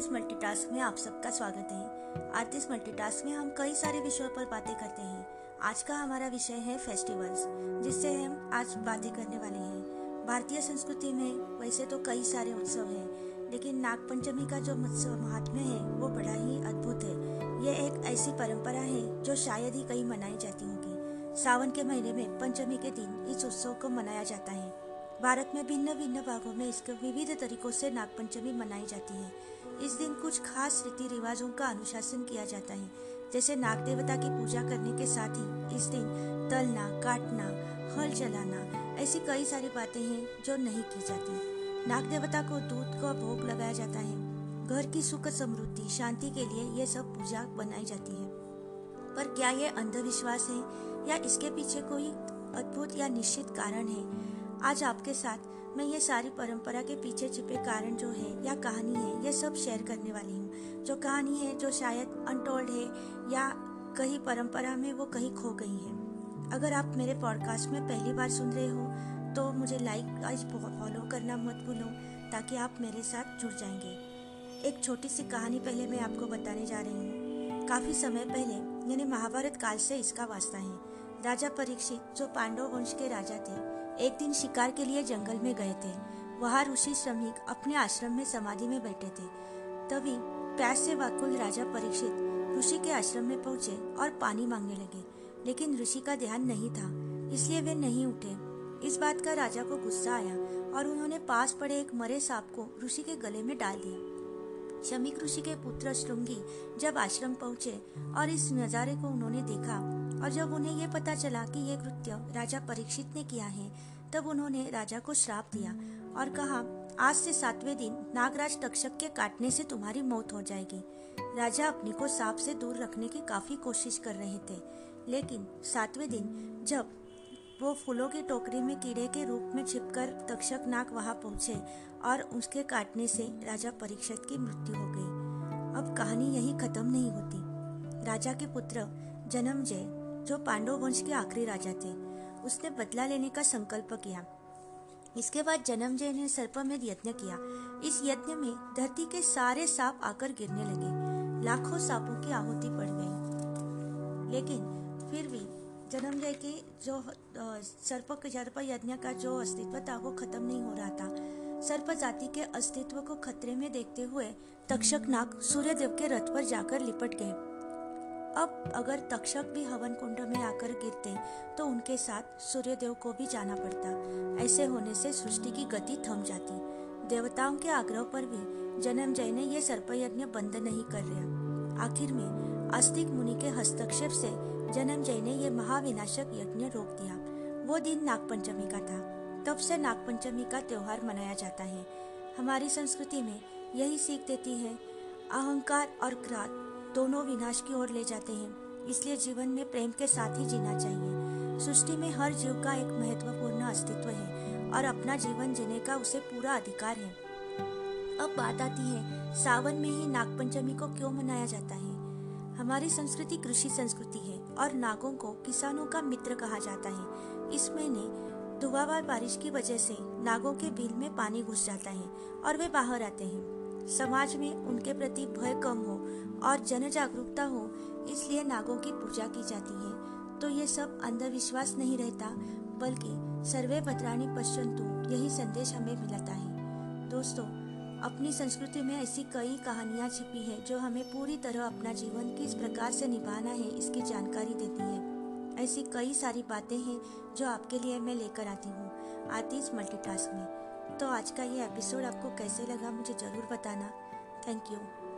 Artist multitask में आप सबका स्वागत है। आर्टिस्ट मल्टीटास्क में हम कई सारे विषयों पर बातें करते हैं। आज का हमारा विषय है फेस्टिवल्स जिससे हम आज बातें करने वाले हैं। भारतीय संस्कृति में वैसे तो कई सारे उत्सव हैं, लेकिन नाग पंचमी का जो उत्सव महात्म्य है, वो बड़ा ही अद्भुत है। ये एक ऐसी परंपरा है, जो शायद ही कहीं मनाई जाती होगी। सावन के महीने में पंचमी के दिन इस उत्सव को मनाया जाता है। भारत में भिन्न भिन्न भागों में इसके विविध तरीकों से नागपंचमी मनाई जाती है। इस दिन कुछ खास रीति रिवाजों का अनुशासन किया जाता है, जैसे नाग देवता की पूजा करने के साथ ही इस दिन तलना, काटना, हल चलाना ऐसी कई सारी बातें हैं जो नहीं की जाती। नाग देवता को दूध का भोग लगाया जाता है। घर की सुख समृद्धि, शांति के लिए ये सब पूजा बनाई जाती है। पर क्या ये अंधविश्वास है या इसके पीछे कोई अद्भुत या निश्चित कारण है? आज आपके साथ मैं ये सारी परंपरा के पीछे छिपे कारण जो है या कहानी है, ये सब शेयर करने वाली हूँ। जो कहानी है, जो शायद अनटोल्ड है या कहीं परंपरा में वो कहीं खो गई है। अगर आप मेरे पॉडकास्ट में पहली बार सुन रहे हो तो मुझे लाइक आज फॉलो करना मत भूलो, ताकि आप मेरे साथ जुड़ जाएँगे। एक छोटी सी कहानी पहले मैं आपको बताने जा रही हूँ। काफ़ी समय पहले, यानी महाभारत काल से इसका वास्ता है। राजा परीक्षित, जो पांडव वंश के राजा थे एक दिन शिकार के लिए जंगल में गए थे। वहाँ ऋषि श्रमिक अपने आश्रम में समाधि में बैठे थे। तभी प्यास से वाकुल राजा परीक्षित ऋषि के आश्रम में पहुँचे और पानी मांगने लगे। लेकिन ऋषि का ध्यान नहीं था, इसलिए वे नहीं उठे। इस बात का राजा को गुस्सा आया और उन्होंने पास पड़े एक मरे सांप को ऋषि के गले में डाल दिया। शमिक ऋषि के पुत्र श्रृंगी जब आश्रम पहुँचे और इस नजारे को उन्होंने देखा और जब उन्हें यह पता चला कि ये कृत्य राजा परीक्षित ने किया है, तब उन्होंने राजा को श्राप दिया और कहा, आज से सातवें दिन नागराज तक्षक के काटने से तुम्हारी मौत हो जाएगी। राजा अपने को सांप से दूर रखने की काफ़ी कोशिश कर रहे थे, लेकिन सातवें दिन जब वो फूलों की टोकरी में कीड़े के रूप में छिपकर तक्षक नाग वहाँ पहुँचे और उसके काटने से राजा परीक्षित की मृत्यु हो गई। अब कहानी यही खत्म नहीं होती। राजा के पुत्र जन्मजय, जो पांडव वंश के आखिरी राजा थे, उसने बदला लेने का संकल्प किया। इसके बाद जन्मजय ने सर्पमेध यज्ञ किया। इस यज्ञ में धरती के सारे सांप आकर गिरने लगे। लाखों सांपों की आहुति पड़ गई। लेकिन फिर भी जन्मजय की जो सर्प सर्प यज्ञ का जो अस्तित्व था, वो खत्म नहीं हो रहा था। सर्प जाति के अस्तित्व को खतरे में देखते हुए तक्षक नाग सूर्यदेव के रथ पर जाकर लिपट गए। अब अगर तक्षक भी हवन कुंड में आकर गिरते तो उनके साथ सूर्यदेव को भी जाना पड़ता। ऐसे होने से सृष्टि की गति थम जाती। देवताओं के आग्रह पर भी जन्म जय ने यह सर्प यज्ञ बंद नहीं कर लिया आखिर में आस्तिक मुनि के हस्तक्षेप से जन्म जय ने यह महाविनाशक यज्ञ रोक दिया। वो दिन नागपंचमी का था। तब से नागपंचमी का त्योहार मनाया जाता है। हमारी संस्कृति में यही सीख देती है, अहंकार और क्रांत दोनों विनाश की ओर ले जाते हैं। इसलिए जीवन में प्रेम के साथ ही जीना चाहिए। सृष्टि में हर जीव का एक महत्वपूर्ण अस्तित्व है और अपना जीवन जीने का उसे पूरा अधिकार है। अब बात आती है, सावन में ही नागपंचमी को क्यों मनाया जाता है? हमारी संस्कृति कृषि संस्कृति है और नागों को किसानों का मित्र कहा जाता है। इस महीने दुबाबार बारिश की वजह से नागों के बिल में पानी घुस जाता है और वे बाहर आते हैं। समाज में उनके प्रति भय कम हो और जन जागरूकता हो, इसलिए नागों की पूजा की जाती है। तो ये सब अंधविश्वास नहीं रहता, बल्कि सर्वे भद्राणी पश्चंतु यही संदेश हमें मिलता है। दोस्तों अपनी संस्कृति में ऐसी कई कहानियाँ छिपी है जो हमें पूरी तरह अपना जीवन किस प्रकार से निभाना है इसकी जानकारी देती है। ऐसी कई सारी बातें हैं जो आपके लिए मैं लेकर आती हूँ आती इस मल्टीटास्क में। तो आज का ये एपिसोड आपको कैसे लगा मुझे ज़रूर बताना। Thank you